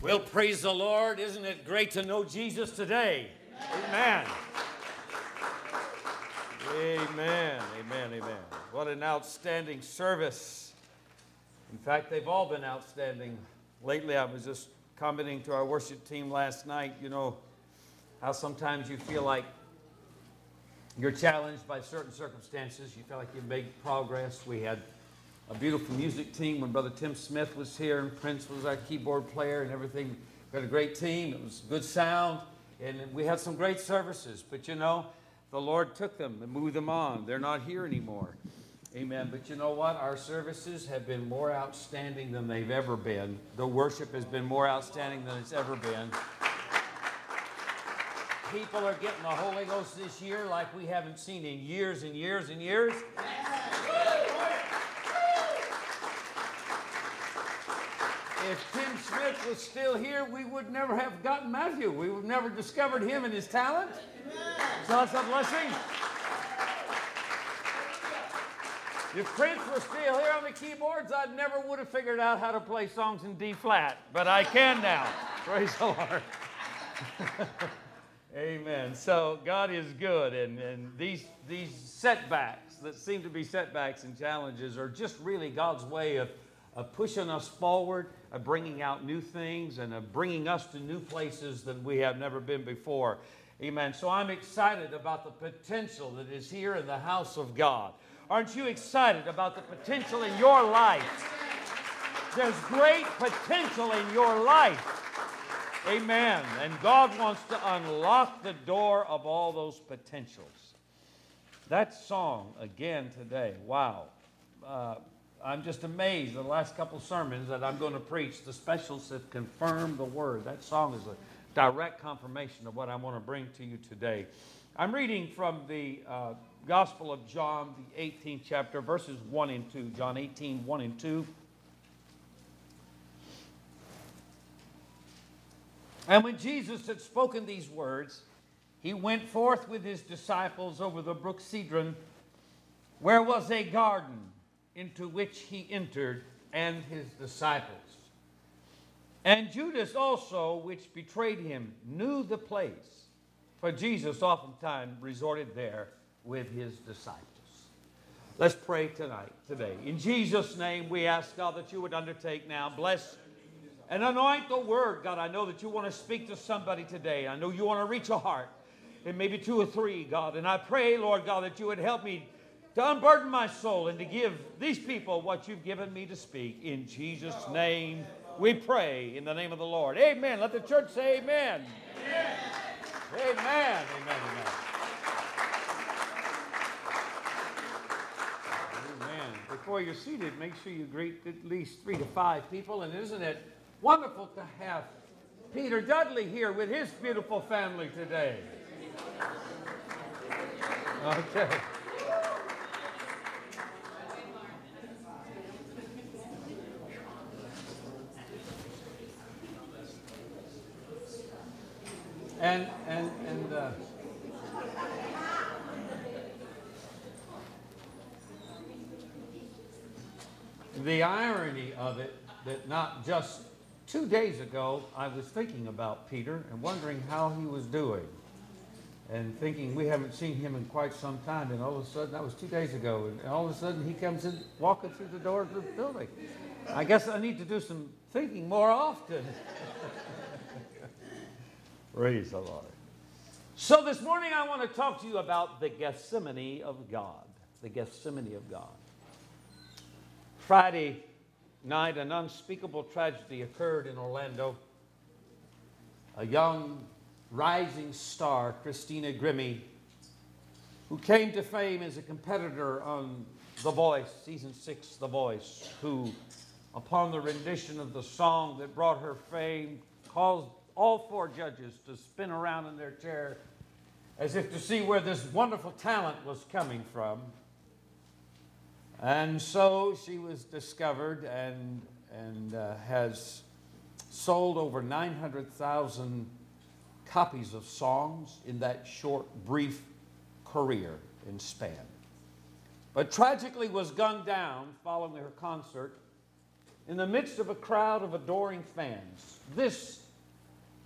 Well, praise the Lord. Isn't it great to know Jesus today? Amen. Amen. Amen. Amen. What an outstanding service. In fact, they've all been outstanding. Lately, I was just commenting to our worship team last night, you know, how sometimes you feel like you're challenged by certain circumstances. You feel like you make progress. We had a beautiful music team when Brother Tim Smith was here and Prince was our keyboard player and everything. We had a great team. It was good sound. And we had some great services. But you know, the Lord took them and moved them on. They're not here anymore. Amen. But you know what? Our services have been more outstanding than they've ever been. The worship has been more outstanding than it's ever been. People are getting the Holy Ghost this year like we haven't seen in years and years and years. If Tim Smith was still here, we would never have gotten Matthew. We would never discovered him and his talent. So that's a blessing. If Prince was still here on the keyboards, I never would have figured out how to play songs in D flat, but I can now. Praise the Lord. Amen. So God is good, and, and these, these setbacks that seem to be setbacks and challenges are just really God's way of, of pushing us forward of bringing out new things and of bringing us to new places than we have never been before. Amen. So I'm excited about the potential that is here in the house of God. Aren't you excited about the potential in your life? There's great potential in your life. Amen. And God wants to unlock the door of all those potentials. That song again today, wow. Uh, I'm just amazed the last couple sermons that I'm going to preach. The specials have confirmed the word. That song is a direct confirmation of what I want to bring to you today. I'm reading from the uh, Gospel of John, the 18th chapter, verses 1 and 2. John 18, 1 and 2. And when Jesus had spoken these words, he went forth with his disciples over the brook Cedron, where was a garden into which he entered and his disciples. And Judas also, which betrayed him, knew the place, for Jesus oftentimes resorted there with his disciples. Let's pray tonight, today. In Jesus' name, we ask, God, that you would undertake now. Bless and anoint the word, God. I know that you want to speak to somebody today. I know you want to reach a heart, and maybe two or three, God. And I pray, Lord God, that you would help me to unburden my soul and to give these people what you've given me to speak. In Jesus' name we pray, in the name of the Lord. Amen. Let the church say amen. Amen. Amen. Amen. Amen. Before you're seated, make sure you greet at least three to five people. And isn't it wonderful to have Peter Dudley here with his beautiful family today? Okay. And, and, and, uh, the irony of it that not just two days ago I was thinking about Peter and wondering how he was doing and thinking we haven't seen him in quite some time. And all of a sudden that was two days ago and all of a sudden he comes in walking through the door of the building. I guess i need to do some thinking more often Praise the Lord. So this morning I want to talk to you about the Gethsemane of God. The Gethsemane of God. Friday night, an unspeakable tragedy occurred in Orlando. A young rising star, Christina Grimmie, who came to fame as a competitor on The Voice, season six, The Voice, who, upon the rendition of the song that brought her fame, caused all four judges to spin around in their chair as if to see where this wonderful talent was coming from. And so she was discovered and, and uh, has sold over 900,000 copies of songs in that short, brief career in span. But tragically was gunned down following her concert in the midst of a crowd of adoring fans, this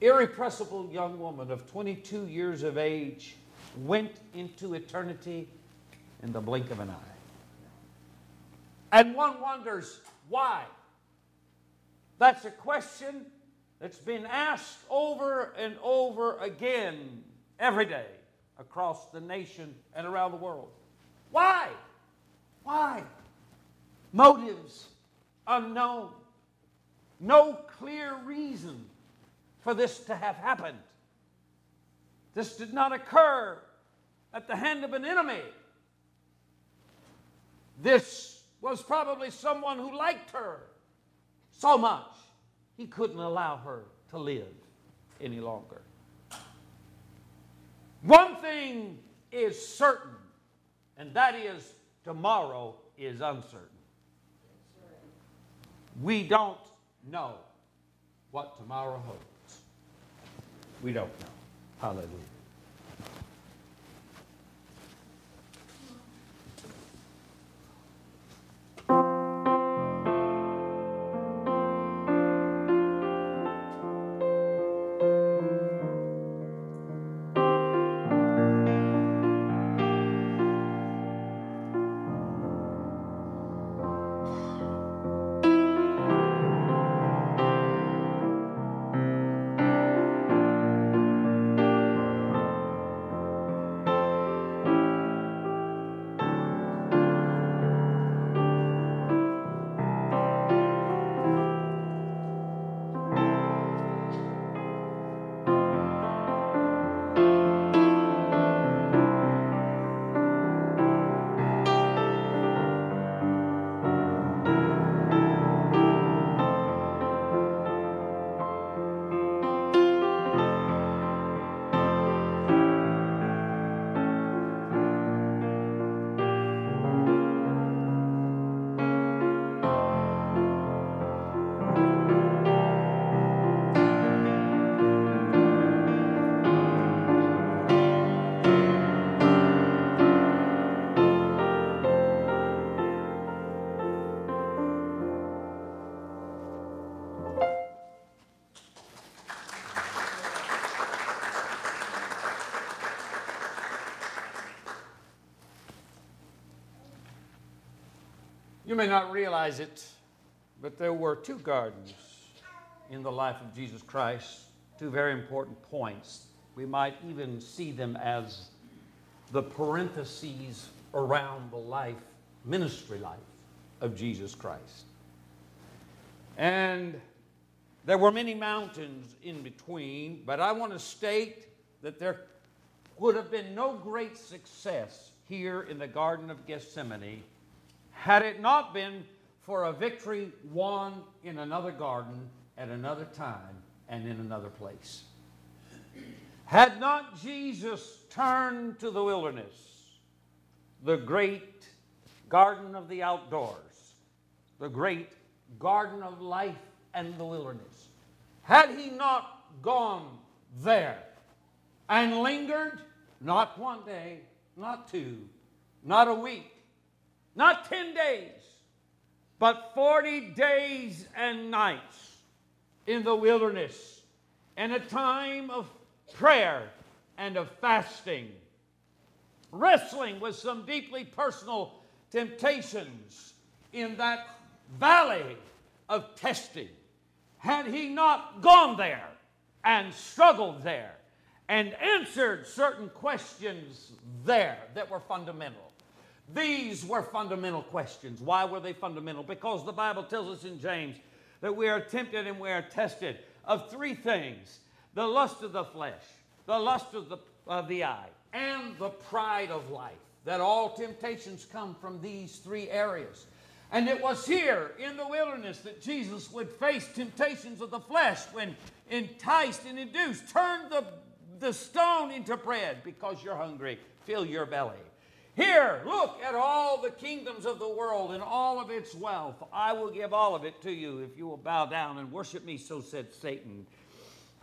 irrepressible young woman of 22 years of age went into eternity in the blink of an eye. And one wonders why. That's a question that's been asked over and over again every day across the nation and around the world. Why? Why? Motives unknown. No clear reason for this to have happened. This did not occur at the hand of an enemy. This was probably someone who liked her so much he couldn't allow her to live any longer. One thing is certain, and that is tomorrow is uncertain. We don't know what tomorrow holds. We don't know. Hallelujah. May not realize it, but there were two gardens in the life of Jesus Christ, two very important points. We might even see them as the parentheses around the life, ministry life of Jesus Christ. And there were many mountains in between, but I want to state that there would have been no great success here in the Garden of Gethsemane had it not been for a victory won in another garden at another time and in another place. Had not Jesus turned to the wilderness, the great garden of the outdoors, the great garden of life and the wilderness, had he not gone there and lingered, not one day, not two, not a week, not 10 days, but 40 days and nights in the wilderness, and a time of prayer and of fasting, wrestling with some deeply personal temptations in that valley of testing. Had he not gone there and struggled there and answered certain questions there that were fundamental, these were fundamental questions. Why were they fundamental? Because the Bible tells us in James that we are tempted and we are tested of three things the lust of the flesh, the lust of the, of the eye, and the pride of life. That all temptations come from these three areas. And it was here in the wilderness that Jesus would face temptations of the flesh when enticed and induced. Turn the, the stone into bread because you're hungry. Fill your belly. Here, look at all the kingdoms of the world and all of its wealth. I will give all of it to you if you will bow down and worship me, so said Satan.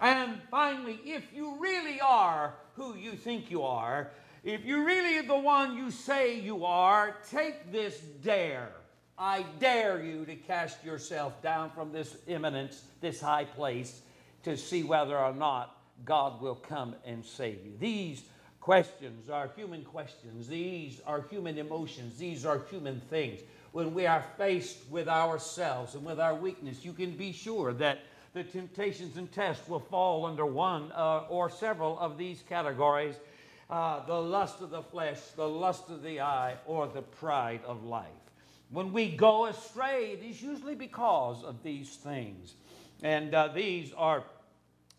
And finally, if you really are who you think you are, if you really are the one you say you are, take this dare I dare you to cast yourself down from this eminence, this high place, to see whether or not God will come and save you. These questions are human questions. These are human emotions. These are human things. When we are faced with ourselves and with our weakness, you can be sure that the temptations and tests will fall under one uh, or several of these categories uh, the lust of the flesh, the lust of the eye, or the pride of life. When we go astray, it is usually because of these things. And uh, these are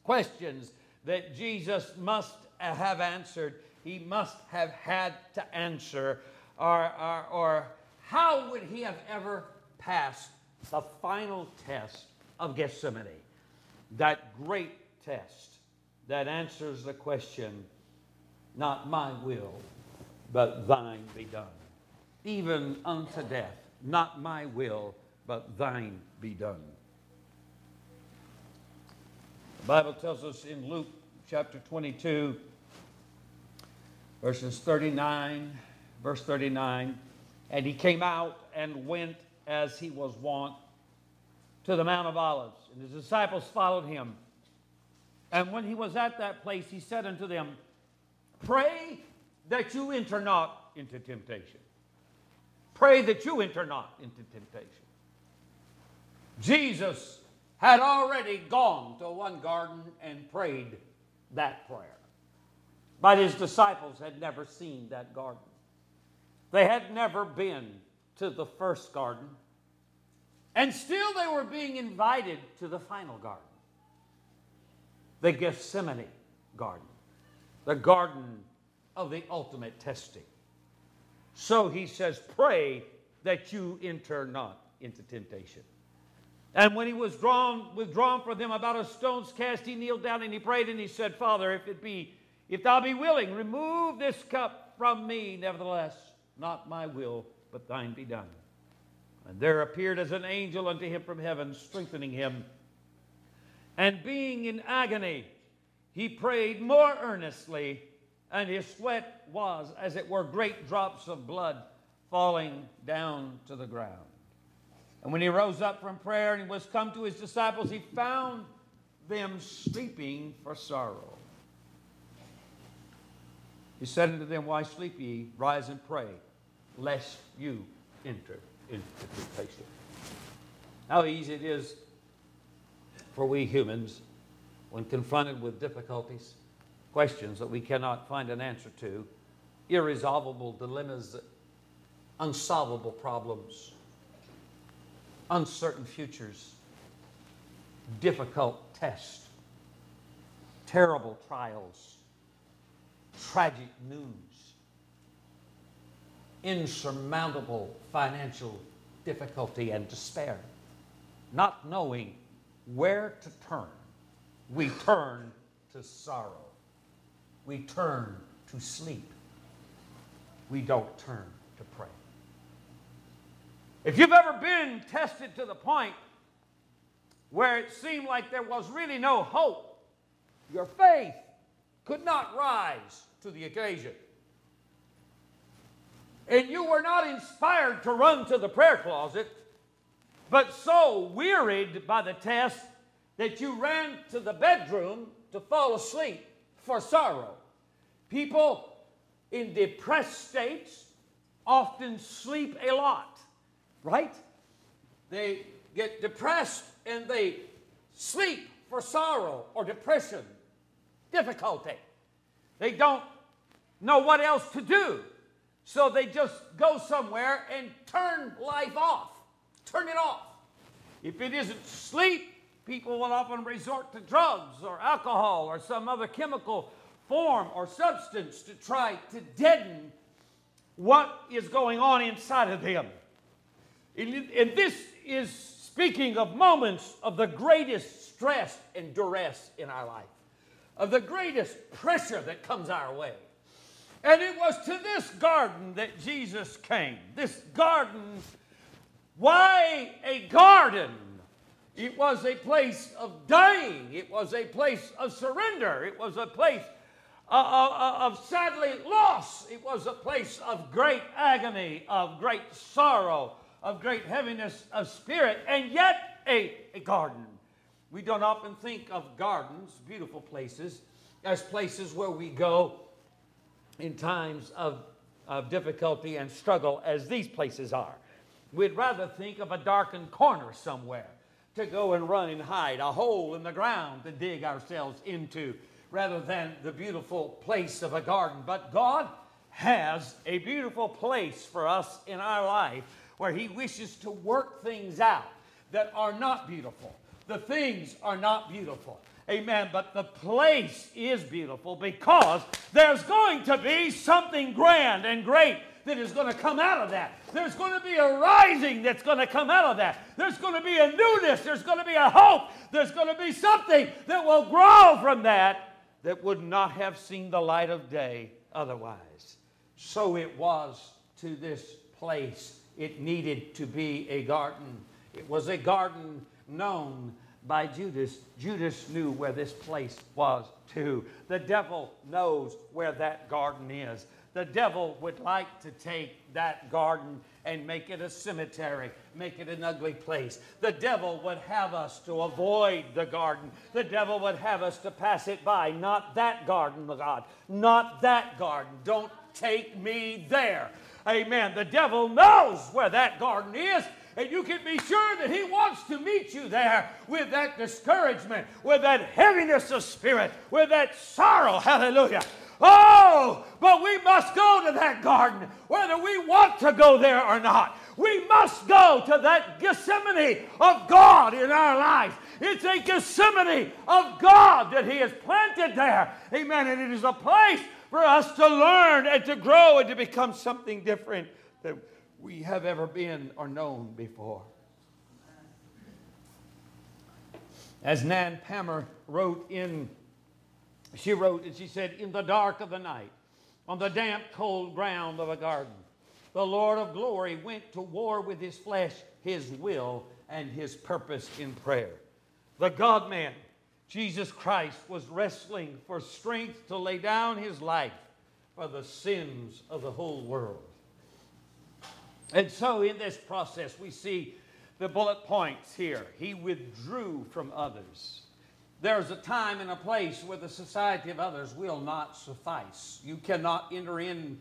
questions that Jesus must have answered. He must have had to answer. Or, or, or how would he have ever passed the final test of Gethsemane? That great test that answers the question not my will, but thine be done. Even unto death, not my will, but thine be done. The Bible tells us in Luke chapter 22, verses 39, verse 39, and he came out and went as he was wont to the Mount of Olives, and his disciples followed him. And when he was at that place, he said unto them, Pray that you enter not into temptation. Pray that you enter not into temptation. Jesus had already gone to one garden and prayed that prayer. But his disciples had never seen that garden. They had never been to the first garden. And still they were being invited to the final garden the Gethsemane garden the garden of the ultimate testing. So he says, Pray that you enter not into temptation. And when he was drawn, withdrawn from them about a stone's cast, he kneeled down and he prayed and he said, Father, if it be, if thou be willing, remove this cup from me. Nevertheless, not my will, but thine be done. And there appeared as an angel unto him from heaven, strengthening him. And being in agony, he prayed more earnestly, and his sweat was, as it were, great drops of blood falling down to the ground. And when he rose up from prayer and was come to his disciples, he found them sleeping for sorrow. He said unto them, Why sleep ye? Rise and pray, lest you enter into temptation. How easy it is for we humans when confronted with difficulties, questions that we cannot find an answer to, irresolvable dilemmas, unsolvable problems, uncertain futures, difficult tests, terrible trials, tragic news, insurmountable financial difficulty and despair, not knowing where to turn we turn to sorrow. We turn to sleep. We don't turn to pray. If you've ever been tested to the point where it seemed like there was really no hope, your faith could not rise to the occasion. And you were not inspired to run to the prayer closet, but so wearied by the test that you ran to the bedroom to fall asleep for sorrow. People in depressed states often sleep a lot, right? They get depressed and they sleep for sorrow or depression, difficulty. They don't know what else to do. So they just go somewhere and turn life off, turn it off. If it isn't sleep, people will often resort to drugs or alcohol or some other chemical form or substance to try to deaden what is going on inside of them. And this is speaking of moments of the greatest stress and duress in our life, of the greatest pressure that comes our way. And it was to this garden that Jesus came. This garden, why a garden? It was a place of dying. It was a place of surrender. It was a place uh, uh, uh, of sadly loss. It was a place of great agony, of great sorrow, of great heaviness of spirit, and yet a, a garden. We don't often think of gardens, beautiful places, as places where we go in times of, of difficulty and struggle, as these places are. We'd rather think of a darkened corner somewhere to go and run and hide, a hole in the ground to dig ourselves into, rather than the beautiful place of a garden. But God has a beautiful place for us in our life where He wishes to work things out that are not beautiful. The things are not beautiful. Amen. But the place is beautiful because there's going to be something grand and great that is going to come out of that. There's going to be a rising that's going to come out of that. There's going to be a newness. There's going to be a hope. There's going to be something that will grow from that that would not have seen the light of day otherwise. So it was to this place. It needed to be a garden. It was a garden known by Judas. Judas knew where this place was too. The devil knows where that garden is. The devil would like to take that garden and make it a cemetery, make it an ugly place. The devil would have us to avoid the garden. The devil would have us to pass it by. Not that garden, God. Not that garden. Don't take me there. Amen. The devil knows where that garden is. And you can be sure that He wants to meet you there with that discouragement, with that heaviness of spirit, with that sorrow. Hallelujah. Oh, but we must go to that garden, whether we want to go there or not. We must go to that Gethsemane of God in our lives. It's a Gethsemane of God that He has planted there. Amen. And it is a place for us to learn and to grow and to become something different than we have ever been or known before. As Nan Pammer wrote in she wrote and she said, In the dark of the night, on the damp, cold ground of a garden, the Lord of glory went to war with his flesh, his will, and his purpose in prayer. The God man, Jesus Christ, was wrestling for strength to lay down his life for the sins of the whole world. And so, in this process, we see the bullet points here. He withdrew from others. There's a time and a place where the society of others will not suffice. You cannot enter in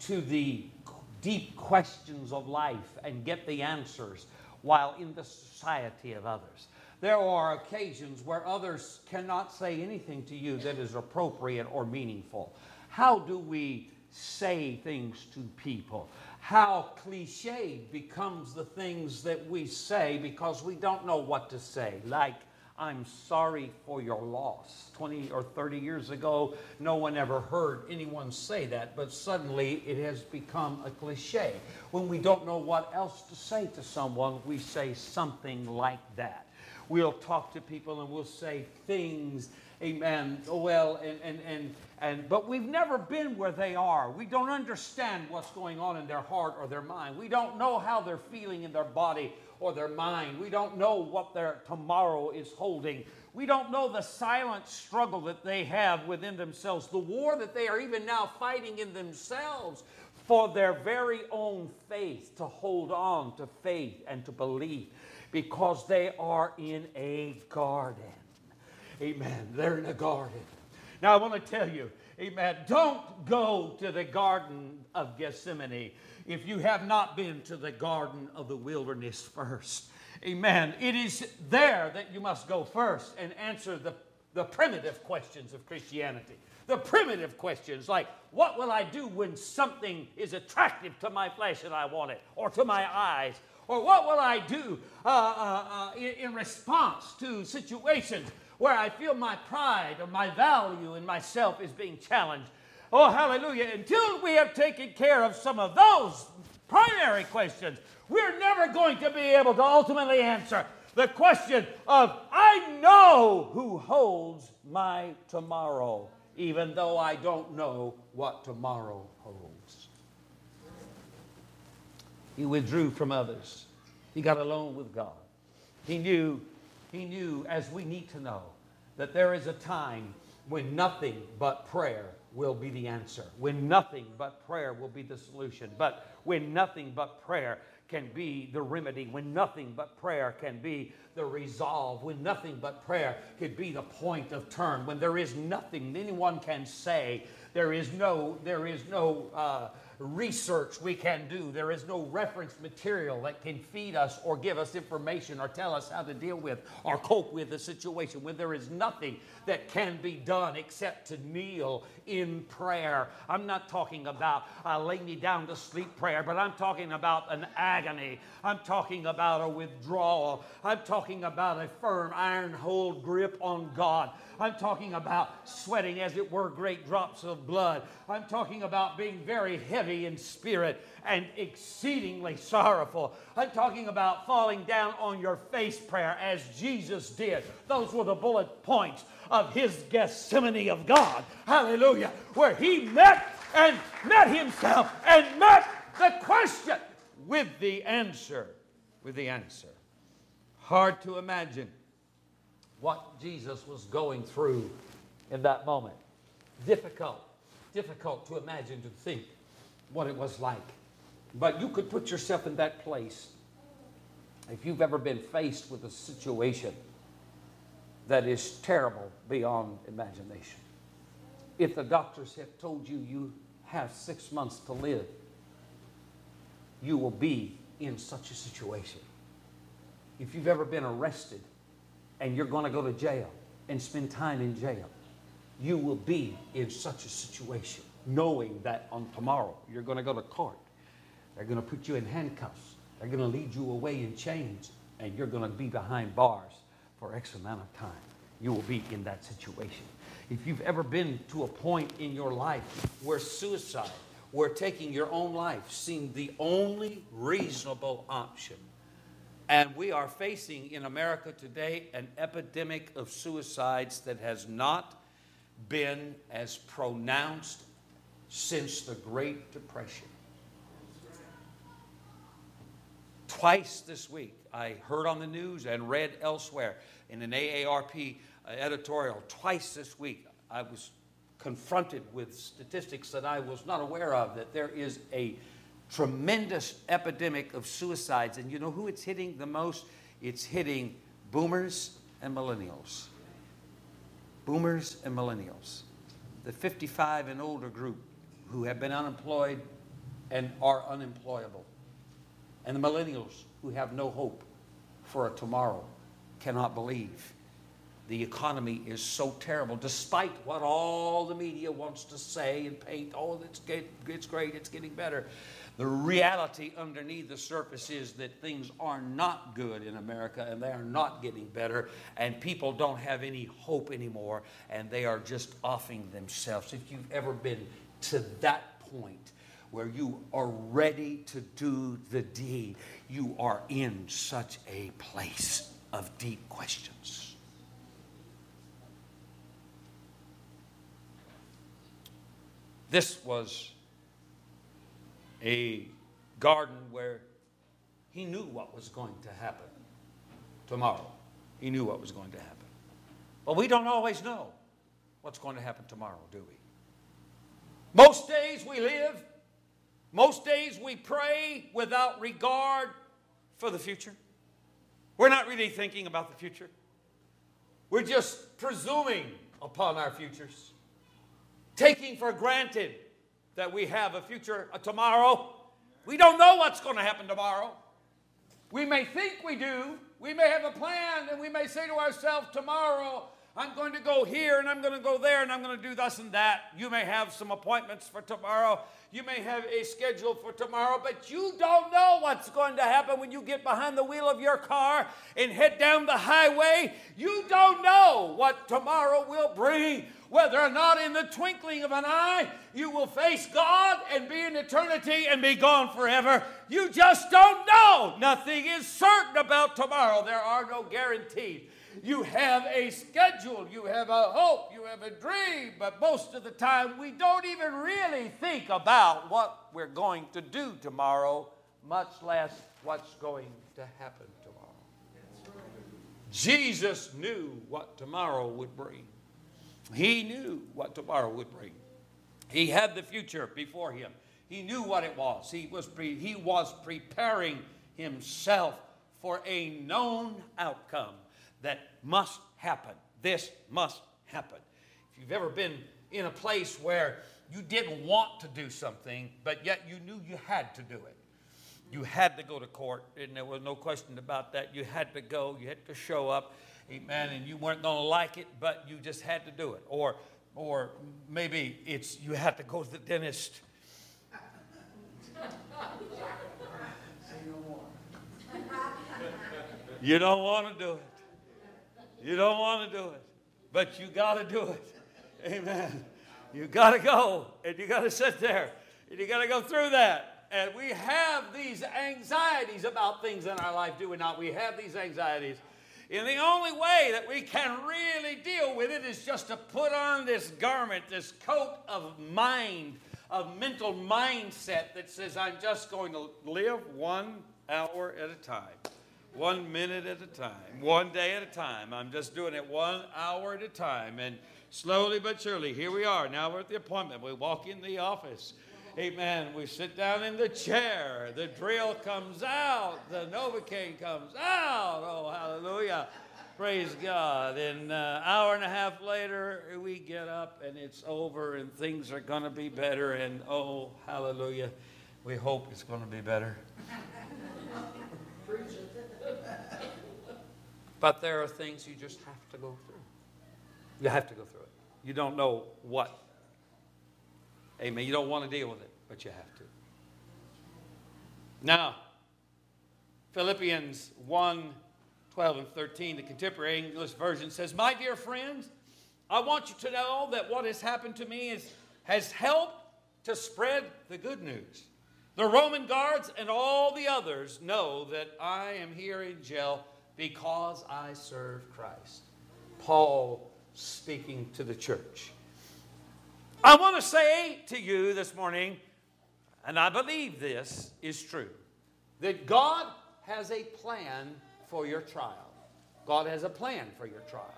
to the deep questions of life and get the answers while in the society of others. There are occasions where others cannot say anything to you that is appropriate or meaningful. How do we say things to people? How cliched becomes the things that we say because we don't know what to say. Like, I'm sorry for your loss. 20 or 30 years ago, no one ever heard anyone say that, but suddenly it has become a cliche. When we don't know what else to say to someone, we say something like that. We'll talk to people and we'll say things, amen, well, and, and, and, and, but we've never been where they are. We don't understand what's going on in their heart or their mind. We don't know how they're feeling in their body or their mind. We don't know what their tomorrow is holding. We don't know the silent struggle that they have within themselves, the war that they are even now fighting in themselves for their very own faith, to hold on to faith and to believe, because they are in a garden. Amen. They're in a garden. Now, I want to tell you, amen, don't go to the Garden of Gethsemane if you have not been to the garden of the wilderness first. Amen. It is there that you must go first and answer the, the primitive questions of Christianity. The primitive questions like, what will I do when something is attractive to my flesh and I want it, or to my eyes? Or what will I do uh, uh, uh, in, in response to situations where I feel my pride or my value in myself is being challenged? Oh, hallelujah. Until we have taken care of some of those primary questions, we're never going to be able to ultimately answer the question of, I know who holds my tomorrow, even though I don't know what tomorrow holds. He withdrew from others. He got alone with God. He knew, he knew, as we need to know, that there is a time when nothing but prayer will be the answer, when nothing but prayer will be the solution, but when nothing but prayer can be the remedy, when nothing but prayer can be the resolve, when nothing but prayer could be the point of turn, when there is nothing anyone can say, there is no, there is no uh, research we can do. There is no reference material that can feed us or give us information or tell us how to deal with or cope with the situation when there is nothing that can be done except to kneel in prayer. I'm not talking about uh, lay me down to sleep prayer, but I'm talking about an agony. I'm talking about a withdrawal. I'm talking about a firm iron hold grip on God. I'm talking about sweating, as it were, great drops of blood. I'm talking about being very heavy in spirit and exceedingly sorrowful. I'm talking about falling down on your face prayer as Jesus did. Those were the bullet points of his Gethsemane of God. Hallelujah. Where he met and met himself and met the question with the answer. With the answer. Hard to imagine what Jesus was going through in that moment. Difficult, difficult to imagine, to think what it was like. But you could put yourself in that place if you've ever been faced with a situation that is terrible beyond imagination. If the doctors have told you you have six months to live, you will be in such a situation. If you've ever been arrested and you're going to go to jail and spend time in jail, you will be in such a situation knowing that on tomorrow you're going to go to court. They're going to put you in handcuffs. They're going to lead you away in chains, and you're going to be behind bars for X amount of time. You will be in that situation. If you've ever been to a point in your life where suicide, where taking your own life seemed the only reasonable option, and we are facing in America today an epidemic of suicides that has not been as pronounced since the Great Depression. Twice this week, I heard on the news and read elsewhere in an AARP editorial, twice this week, I was confronted with statistics that I was not aware of that there is a tremendous epidemic of suicides. And you know who it's hitting the most? It's hitting boomers and millennials. Boomers and millennials. The 55 and older group who have been unemployed and are unemployable. And the millennials who have no hope for a tomorrow cannot believe the economy is so terrible, despite what all the media wants to say and paint. Oh, it's, it's great, it's getting better. The reality underneath the surface is that things are not good in America and they are not getting better, and people don't have any hope anymore, and they are just offing themselves. If you've ever been to that point where you are ready to do the deed, you are in such a place of deep questions. This was a garden where he knew what was going to happen tomorrow. He knew what was going to happen. But we don't always know what's going to happen tomorrow, do we? Most days we live, most days we pray without regard for the future. We're not really thinking about the future. We're just presuming upon our futures, taking for granted that we have a future, a tomorrow. We don't know what's going to happen tomorrow. We may think we do. We may have a plan, and we may say to ourselves, tomorrow I'm going to go here and I'm going to go there and I'm going to do this and that. You may have some appointments for tomorrow. You may have a schedule for tomorrow, but you don't know what's going to happen when you get behind the wheel of your car and head down the highway. You don't know what tomorrow will bring whether or not in the twinkling of an eye you will face God and be in eternity and be gone forever. You just don't know. Nothing is certain about tomorrow. There are no guarantees. You have a schedule, you have a hope, you have a dream, but most of the time we don't even really think about what we're going to do tomorrow, much less what's going to happen tomorrow. Jesus knew what tomorrow would bring. He knew what tomorrow would bring. He had the future before him. He knew what it was. He was, pre- he was preparing himself for a known outcome that must happen. This must happen. If you've ever been in a place where you didn't want to do something, but yet you knew you had to do it. You had to go to court, and there was no question about that. You had to go, you had to show up, amen, and you weren't going to like it, but you just had to do it. Or, or maybe it's you had to go to the dentist. You don't want to do it. You don't want to do it, but you got to do it. Amen. You got to go and you got to sit there and you got to go through that. And we have these anxieties about things in our life, do we not? We have these anxieties. And the only way that we can really deal with it is just to put on this garment, this coat of mind, of mental mindset that says, I'm just going to live one hour at a time, one minute at a time, one day at a time. I'm just doing it one hour at a time. And Slowly but surely, here we are. Now we're at the appointment. We walk in the office. Amen. We sit down in the chair. The drill comes out. The Novocaine comes out. Oh, hallelujah. Praise God. And an uh, hour and a half later, we get up and it's over and things are going to be better. And oh, hallelujah. We hope it's going to be better. but there are things you just have to go through. You have to go through it. You don't know what. Amen. You don't want to deal with it, but you have to. Now, Philippians 1 12 and 13, the contemporary English version says, My dear friends, I want you to know that what has happened to me is, has helped to spread the good news. The Roman guards and all the others know that I am here in jail because I serve Christ. Paul speaking to the church. I want to say to you this morning, and I believe this is true, that God has a plan for your trial. God has a plan for your trial.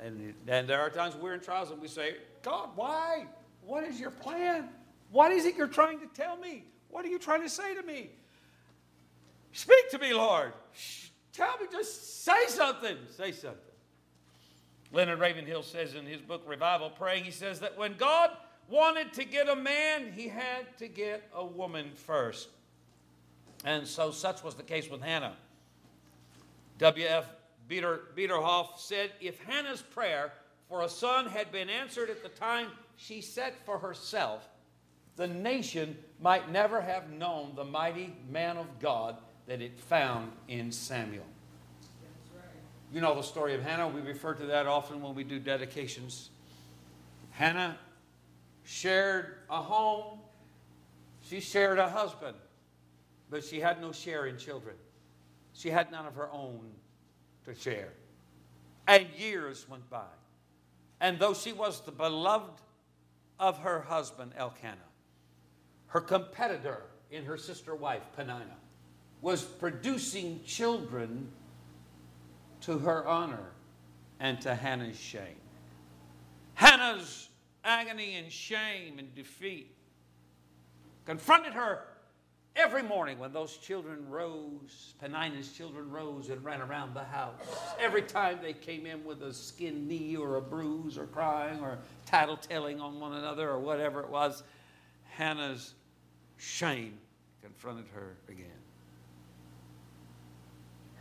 And, and there are times we're in trials and we say, God, why? What is your plan? What is it you're trying to tell me? What are you trying to say to me? Speak to me, Lord. Tell me, just say something. Say something. Leonard Ravenhill says in his book Revival Praying, he says that when God wanted to get a man, he had to get a woman first. And so such was the case with Hannah. W.F. Bieder, Biederhoff said if Hannah's prayer for a son had been answered at the time she set for herself, the nation might never have known the mighty man of God that it found in Samuel. You know the story of Hannah. We refer to that often when we do dedications. Hannah shared a home, she shared a husband, but she had no share in children. She had none of her own to share. And years went by. And though she was the beloved of her husband, Elkanah, her competitor in her sister wife, Peninnah, was producing children to her honor and to Hannah's shame. Hannah's agony and shame and defeat confronted her every morning when those children rose, Peninnah's children rose and ran around the house. Every time they came in with a skinned knee or a bruise or crying or tattletelling on one another or whatever it was, Hannah's shame confronted her again.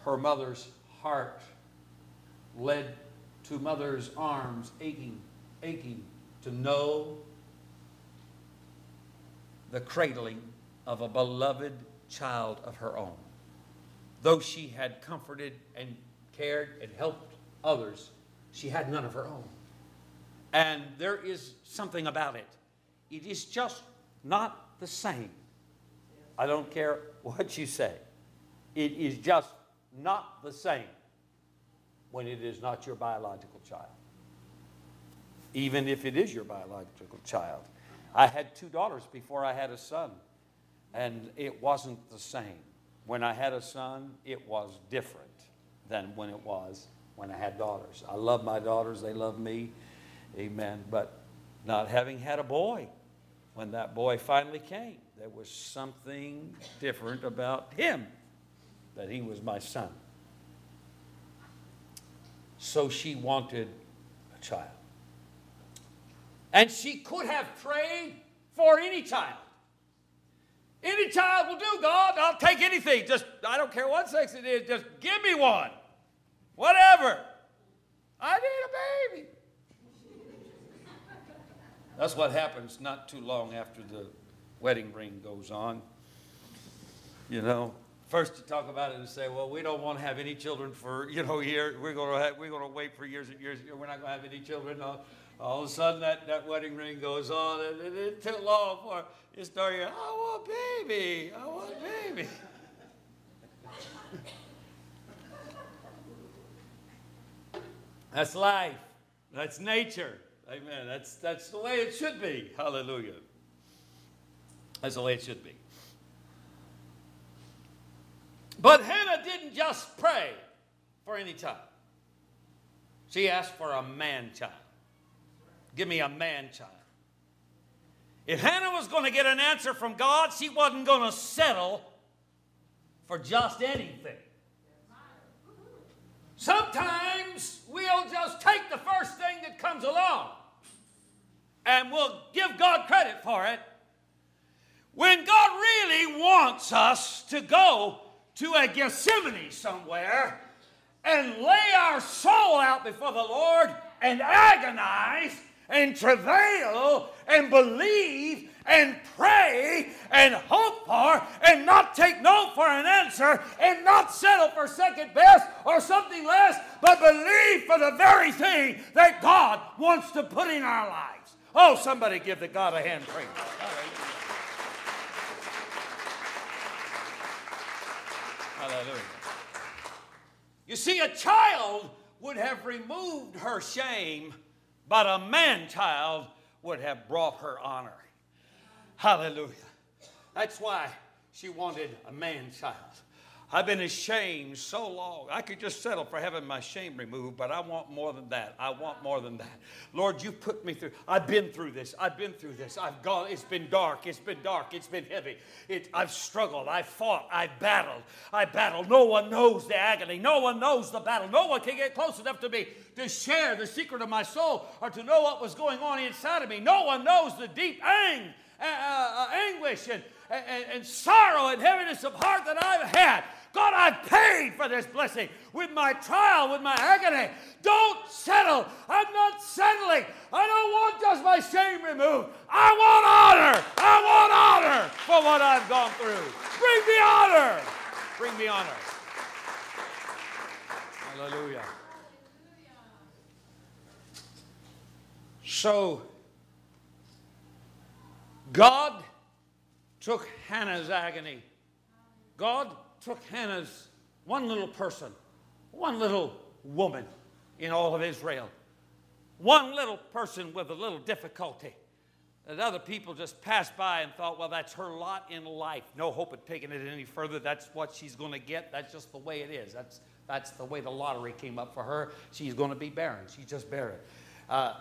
Her mother's heart led to mother's arms aching, aching to know the cradling of a beloved child of her own. Though she had comforted and cared and helped others, she had none of her own. And there is something about it. It is just not the same. I don't care what you say. It is just not the same when it is not your biological child. Even if it is your biological child. I had two daughters before I had a son, and it wasn't the same. When I had a son, it was different than when it was when I had daughters. I love my daughters, they love me. Amen. But not having had a boy, when that boy finally came, there was something different about him that he was my son. So she wanted a child. And she could have prayed for any child. Any child will do, God. I'll take anything. Just, I don't care what sex it is, just give me one. Whatever. I need a baby. That's what happens not too long after the wedding ring goes on. You know, first you talk about it and say, well, we don't want to have any children for, you know, years. We're going to, have, we're going to wait for years and years. We're not going to have any children. All, all of a sudden, that, that wedding ring goes on, and it didn't take long for you start hearing, I want a baby. I want a baby. That's life. That's nature. Amen. That's, that's the way it should be. Hallelujah. That's the way it should be. But Hannah didn't just pray for any child. She asked for a man child. Give me a man child. If Hannah was going to get an answer from God, she wasn't going to settle for just anything. Sometimes we'll just take the first thing that comes along and we'll give God credit for it. When God really wants us to go to a Gethsemane somewhere and lay our soul out before the Lord and agonize and travail and believe and pray and hope for and not take no for an answer and not settle for second best or something less, but believe for the very thing that God wants to put in our lives. Oh, somebody give the God a hand praise. Hallelujah. You see, a child would have removed her shame, but a man child would have brought her honor. Hallelujah. That's why she wanted a man child. I've been ashamed so long. I could just settle for having my shame removed, but I want more than that. I want more than that. Lord, you put me through. I've been through this. I've been through this. I've gone. It's been dark. It's been dark. It's been heavy. It, I've struggled. I've fought. I've battled. I battled. No one knows the agony. No one knows the battle. No one can get close enough to me to share the secret of my soul or to know what was going on inside of me. No one knows the deep ang, uh, uh, anguish and, and, and sorrow and heaviness of heart that I've had. God, I've paid for this blessing with my trial, with my agony. Don't settle. I'm not settling. I don't want just my shame removed. I want honor. I want honor for what I've gone through. Bring me honor. Bring me honor. Hallelujah. So, God took Hannah's agony. God took Hannah's one little person, one little woman in all of Israel, one little person with a little difficulty that other people just passed by and thought, well, that's her lot in life. No hope of taking it any further. That's what she's going to get. That's just the way it is. That's, that's the way the lottery came up for her. She's going to be barren. She's just barren. Uh,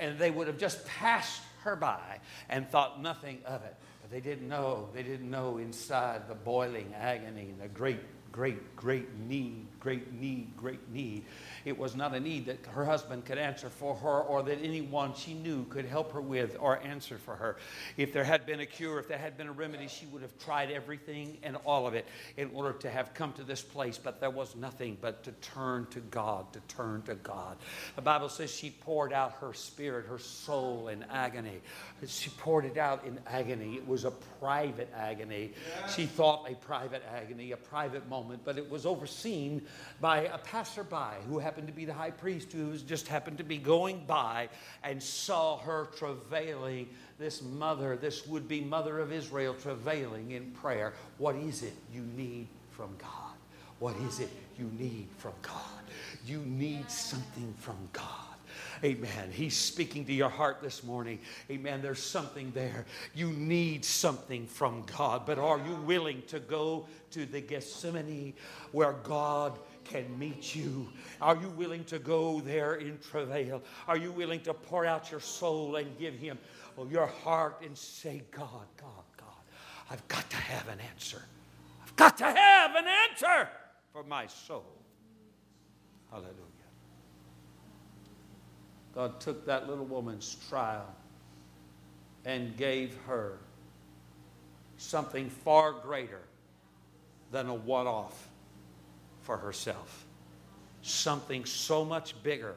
and they would have just passed her by and thought nothing of it. They didn't know. They didn't know inside the boiling agony and the great, great, great need, great need, great need it was not a need that her husband could answer for her or that anyone she knew could help her with or answer for her. If there had been a cure, if there had been a remedy, she would have tried everything and all of it in order to have come to this place. But there was nothing but to turn to God, to turn to God. The Bible says she poured out her spirit, her soul in agony. She poured it out in agony. It was a private agony. She thought a private agony, a private moment, but it was overseen by a passerby who happened to be the high priest who just happened to be going by and saw her travailing, this mother, this would be mother of Israel, travailing in prayer. What is it you need from God? What is it you need from God? You need something from God. Amen. He's speaking to your heart this morning. Amen. There's something there. You need something from God. But are you willing to go to the Gethsemane where God can meet you. Are you willing to go there in travail? Are you willing to pour out your soul and give Him oh, your heart and say, God, God, God, I've got to have an answer. I've got to have an answer for my soul. Hallelujah. God took that little woman's trial and gave her something far greater than a one off for herself. Something so much bigger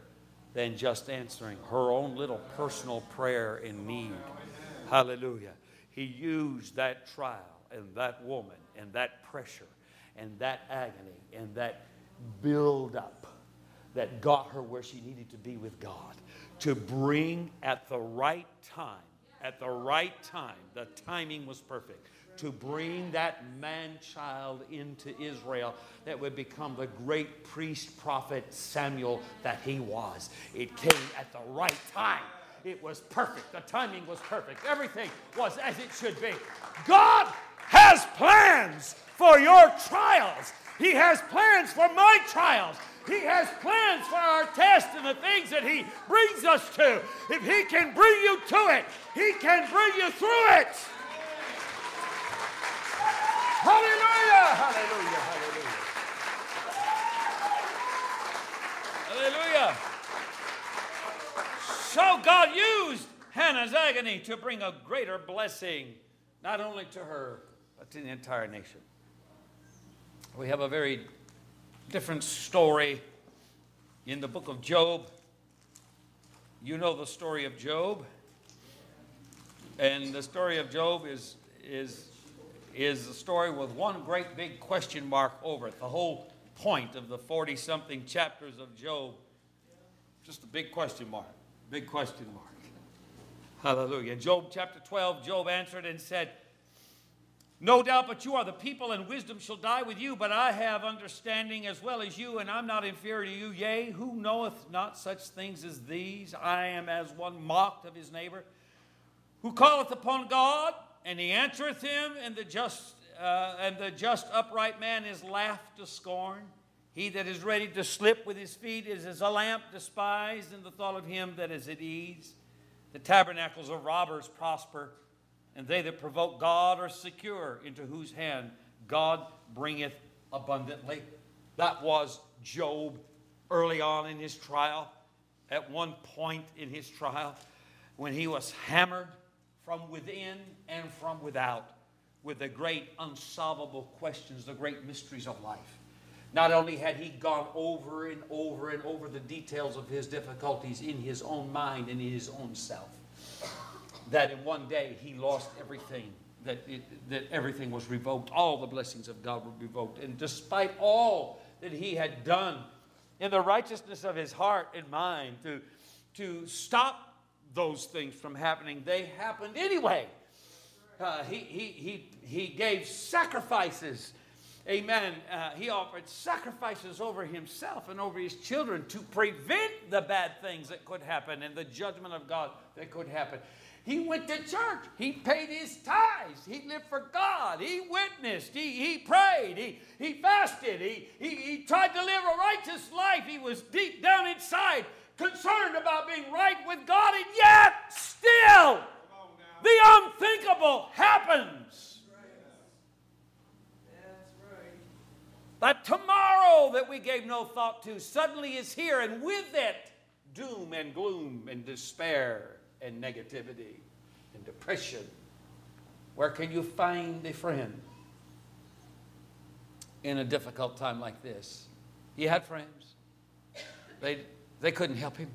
than just answering her own little personal prayer in need. Hallelujah. He used that trial and that woman and that pressure and that agony and that build up that got her where she needed to be with God to bring at the right time, at the right time, the timing was perfect, to bring that man child into Israel that would become the great priest prophet Samuel that he was. It came at the right time. It was perfect. The timing was perfect. Everything was as it should be. God has plans for your trials. He has plans for my trials. He has plans for our test and the things that He brings us to. If He can bring you to it, He can bring you through it. Hallelujah! Hallelujah! Hallelujah! Hallelujah! So God used Hannah's agony to bring a greater blessing, not only to her, but to the entire nation. We have a very different story in the book of Job. You know the story of Job. And the story of Job is, is, is a story with one great big question mark over it. The whole point of the 40 something chapters of Job, just a big question mark. Big question mark. Hallelujah. Job chapter 12, Job answered and said, no doubt, but you are the people, and wisdom shall die with you. But I have understanding as well as you, and I'm not inferior to you. Yea, who knoweth not such things as these? I am as one mocked of his neighbor, who calleth upon God, and he answereth him, and the just uh, and the just upright man is laughed to scorn. He that is ready to slip with his feet is as a lamp despised in the thought of him that is at ease. The tabernacles of robbers prosper and they that provoke God are secure, into whose hand God bringeth abundantly. That was Job early on in his trial, at one point in his trial, when he was hammered from within and from without with the great unsolvable questions, the great mysteries of life. Not only had he gone over and over and over the details of his difficulties in his own mind and in his own self, that in one day he lost everything, that, it, that everything was revoked, all the blessings of God were revoked. And despite all that he had done in the righteousness of his heart and mind to, to stop those things from happening, they happened anyway. Uh, he, he, he, he gave sacrifices. Amen. Uh, he offered sacrifices over himself and over his children to prevent the bad things that could happen and the judgment of God that could happen. He went to church. He paid his tithes. He lived for God. He witnessed. He, he prayed. He, he fasted. He, he, he tried to live a righteous life. He was deep down inside concerned about being right with God, and yet still the unthinkable happens. That tomorrow that we gave no thought to suddenly is here, and with it, doom and gloom and despair and negativity and depression. Where can you find a friend in a difficult time like this? He had friends. They, they couldn't help him.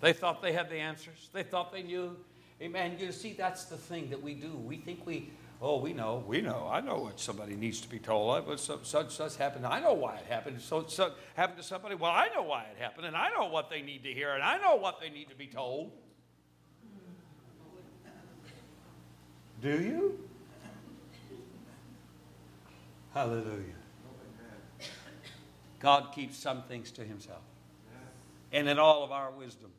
They thought they had the answers. They thought they knew. Amen. You see, that's the thing that we do. We think we, oh, we know, we know. I know what somebody needs to be told. But such, such, such happened. I know why it happened. So, so happened to somebody. Well, I know why it happened, and I know what they need to hear, and I know what they need to be told. Do you? Hallelujah. God keeps some things to himself. And in all of our wisdom,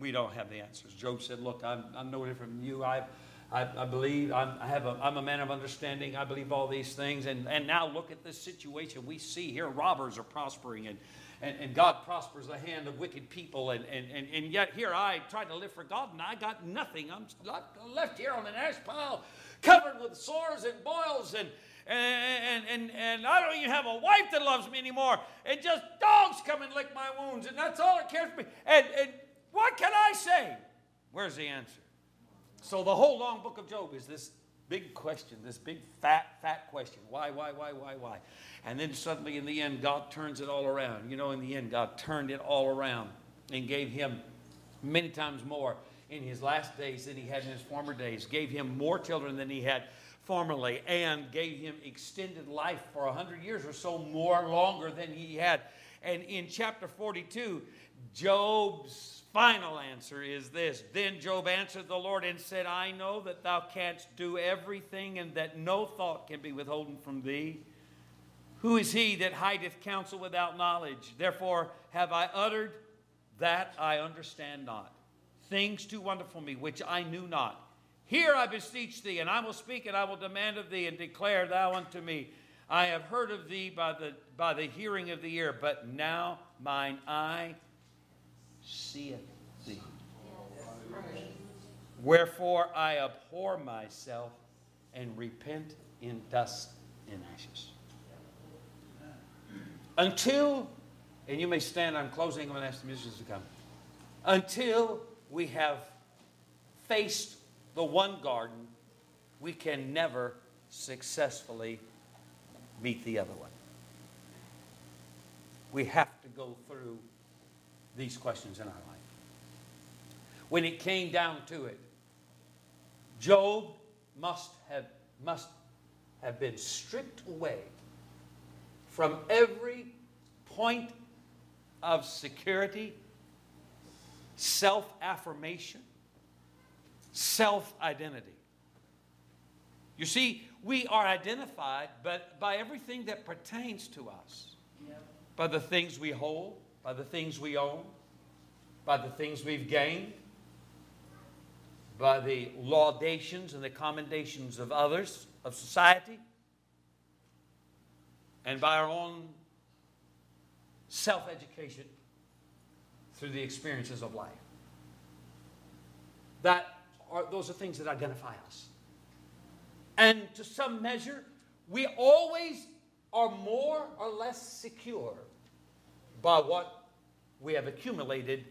we don't have the answers. Job said, Look, I'm, I'm no different from you. I, I, I believe I'm, I have a, I'm a man of understanding. I believe all these things. And, and now look at this situation we see here. Robbers are prospering, and, and, and God prospers the hand of wicked people. And, and, and, and yet here I tried to live for God, and I got nothing. I'm left here on an ash pile covered with sores and boils and, and, and, and I don't even have a wife that loves me anymore. And just dogs come and lick my wounds, and that's all that cares for me. And, and what can I say? Where's the answer? So the whole long book of Job is this big question, this big fat, fat question. Why, why, why, why, why? And then suddenly in the end, God turns it all around. You know, in the end, God turned it all around and gave him many times more in his last days than he had in his former days, gave him more children than he had formerly, and gave him extended life for 100 years or so more longer than he had. And in chapter 42, Job's final answer is this Then Job answered the Lord and said, I know that thou canst do everything, and that no thought can be withholden from thee. Who is he that hideth counsel without knowledge? Therefore have I uttered that I understand not things too wonderful for me, which I knew not. Here I beseech thee, and I will speak, and I will demand of thee, and declare thou unto me. I have heard of thee by the, by the hearing of the ear, but now mine eye seeth thee. Wherefore I abhor myself and repent in dust and ashes. Until, and you may stand, I'm closing, I'm going to ask the musicians to come. Until we have faced the one garden, we can never successfully meet the other one. We have to go through these questions in our life. When it came down to it, Job must have, must have been stripped away from every point of security self affirmation, self identity. You see, we are identified but by everything that pertains to us, by the things we hold, by the things we own, by the things we've gained, by the laudations and the commendations of others, of society, and by our own self education through the experiences of life. That are, those are things that identify us. And to some measure, we always are more or less secure by what we have accumulated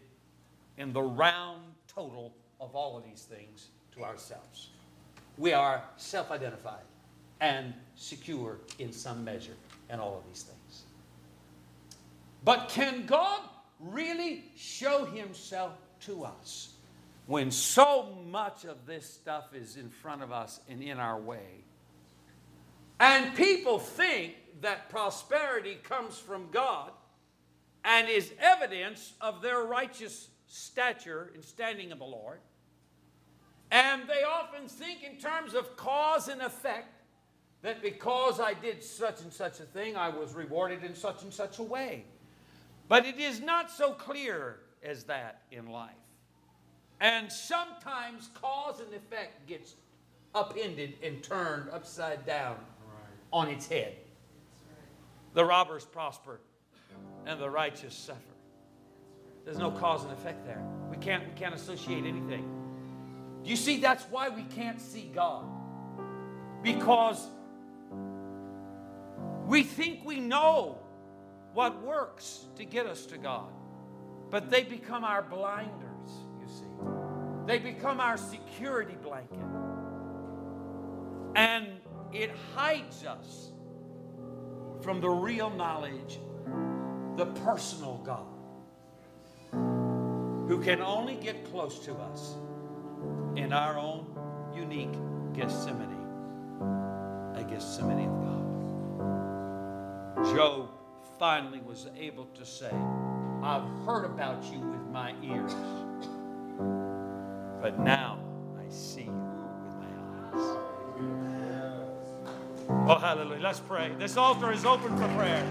in the round total of all of these things to ourselves. We are self identified and secure in some measure in all of these things. But can God really show himself to us when so much of this stuff is in front of us and in our way. And people think that prosperity comes from God and is evidence of their righteous stature and standing in the Lord. And they often think in terms of cause and effect that because I did such and such a thing, I was rewarded in such and such a way. But it is not so clear as that in life. And sometimes cause and effect gets upended and turned upside down on its head. The robbers prosper and the righteous suffer. There's no cause and effect there. We can't, we can't associate anything. You see that's why we can't see God? Because we think we know what works to get us to God. But they become our blinders, you see. They become our security blanket. And it hides us from the real knowledge, the personal God, who can only get close to us in our own unique Gethsemane, a Gethsemane of God. Job finally was able to say, I've heard about you with my ears, but now I see you with my eyes. Oh, hallelujah. Let's pray. This altar is open for prayer.